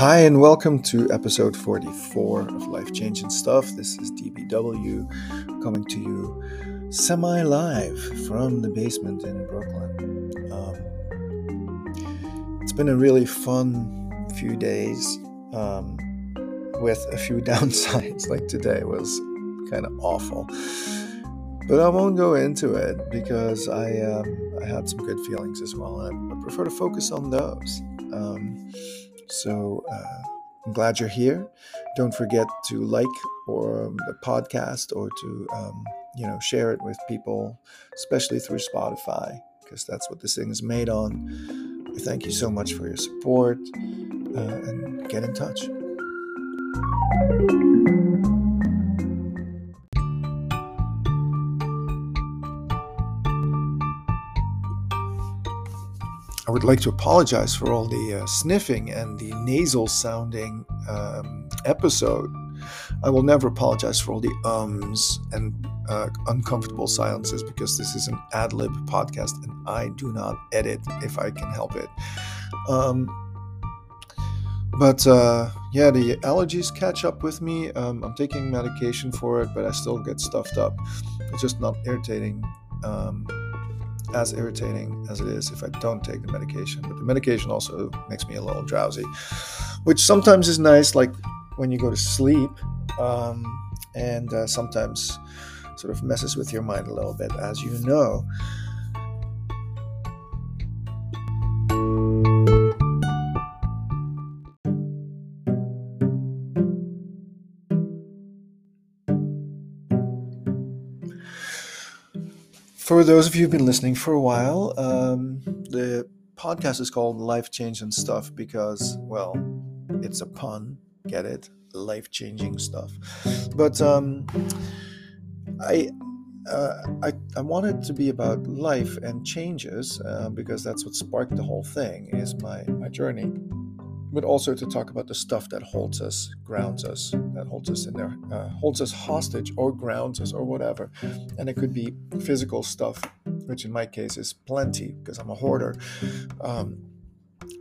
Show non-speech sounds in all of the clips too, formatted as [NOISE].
Hi, and welcome to episode 44 of Life Change and Stuff. This is DBW coming to you semi live from the basement in Brooklyn. Um, it's been a really fun few days um, with a few [LAUGHS] downsides, like today was kind of awful. But I won't go into it because I, um, I had some good feelings as well. I, I prefer to focus on those. So uh, I'm glad you're here. Don't forget to like or um, the podcast or to um, you know share it with people, especially through Spotify, because that's what this thing is made on. We thank you so much for your support uh, and get in touch. I would like to apologize for all the uh, sniffing and the nasal sounding um, episode. I will never apologize for all the ums and uh, uncomfortable silences because this is an ad lib podcast and I do not edit if I can help it. Um, but uh, yeah, the allergies catch up with me. Um, I'm taking medication for it, but I still get stuffed up. It's just not irritating. Um, as irritating as it is if I don't take the medication. But the medication also makes me a little drowsy, which sometimes is nice, like when you go to sleep, um, and uh, sometimes sort of messes with your mind a little bit, as you know. For those of you who've been listening for a while, um, the podcast is called Life Change and Stuff because, well, it's a pun. Get it? Life changing stuff. But um, I, uh, I, I want it to be about life and changes uh, because that's what sparked the whole thing. Is my my journey but also to talk about the stuff that holds us, grounds us, that holds us in there, uh, holds us hostage or grounds us or whatever. And it could be physical stuff, which in my case is plenty because I'm a hoarder. Um,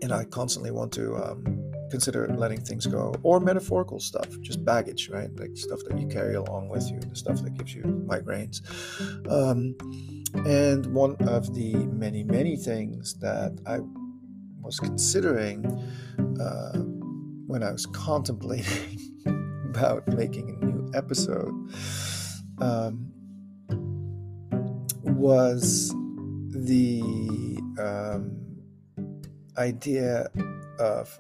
and I constantly want to um, consider letting things go, or metaphorical stuff, just baggage, right? Like stuff that you carry along with you, the stuff that gives you migraines. Um, and one of the many, many things that I was considering uh, when I was contemplating [LAUGHS] about making a new episode um, was the um, idea of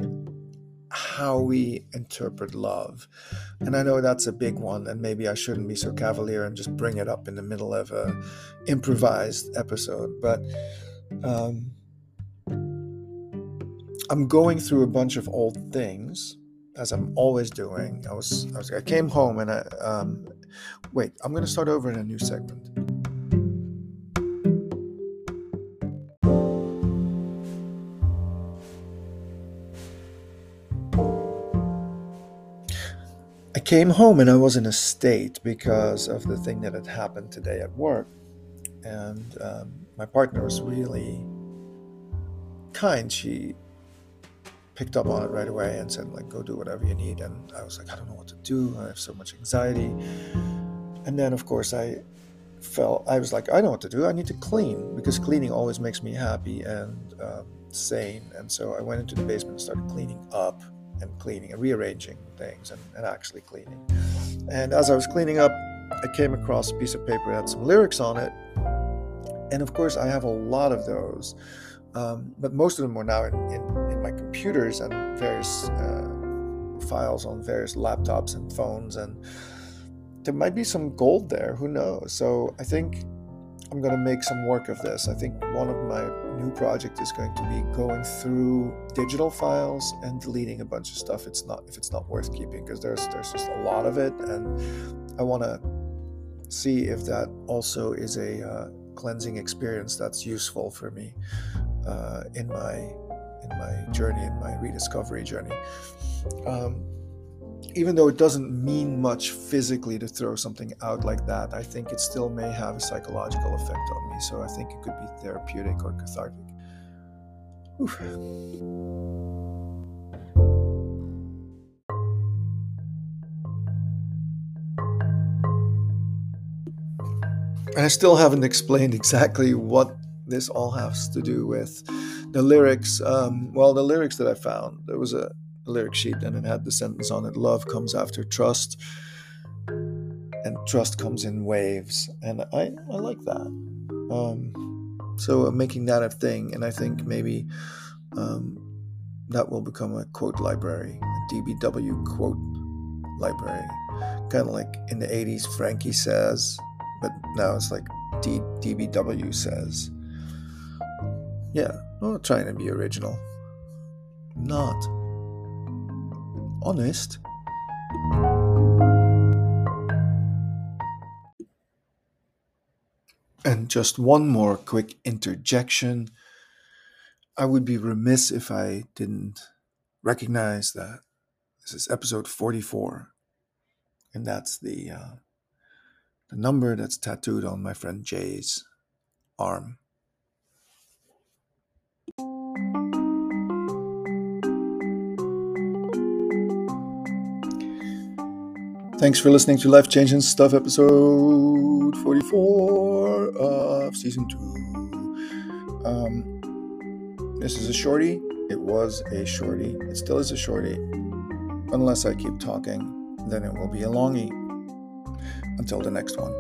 how we interpret love. And I know that's a big one, and maybe I shouldn't be so cavalier and just bring it up in the middle of a improvised episode. But um, I'm going through a bunch of old things, as I'm always doing. I was, I, was, I came home and I, um, wait, I'm going to start over in a new segment. I came home and I was in a state because of the thing that had happened today at work. And um, my partner was really kind. She picked up on it right away and said like go do whatever you need. And i was like i don't know what to do. I have so much anxiety. And then of course i felt i was like i know what to do. I need to clean because cleaning always makes me happy and um, sane. And so i went into the basement and started cleaning up and cleaning and rearranging things and, and actually cleaning. And as i was cleaning up i came across a piece of paper that had some lyrics on it. And of course i have a lot of those um, but most of them were now in, in, in my computers and various uh, files on various laptops and phones. And there might be some gold there. Who knows? So I think I'm going to make some work of this. I think one of my new project is going to be going through digital files and deleting a bunch of stuff. It's not if it's not worth keeping because there's there's just a lot of it, and I want to see if that also is a uh, cleansing experience that's useful for me uh, in my in my journey, in my rediscovery journey. Um, even though it doesn't mean much physically to throw something out like that, I think it still may have a psychological effect on me. So I think it could be therapeutic or cathartic. Oof. And I still haven't explained [LAUGHS] exactly what this all has to do with the lyrics. Um, well, the lyrics that I found, there was a, lyric sheet and it had the sentence on it Love comes after trust, and trust comes in waves. And I, I like that. Um, so I'm making that a thing. And I think maybe um, that will become a quote library, a DBW quote library. Kind of like in the 80s, Frankie says, but now it's like D- DBW says. Yeah, not trying to be original. not. Honest. And just one more quick interjection. I would be remiss if I didn't recognize that this is episode 44. And that's the uh, the number that's tattooed on my friend Jay's arm. Thanks for listening to Life Change and Stuff, episode 44 of season two. Um, this is a shorty. It was a shorty. It still is a shorty. Unless I keep talking, then it will be a longie. Until the next one.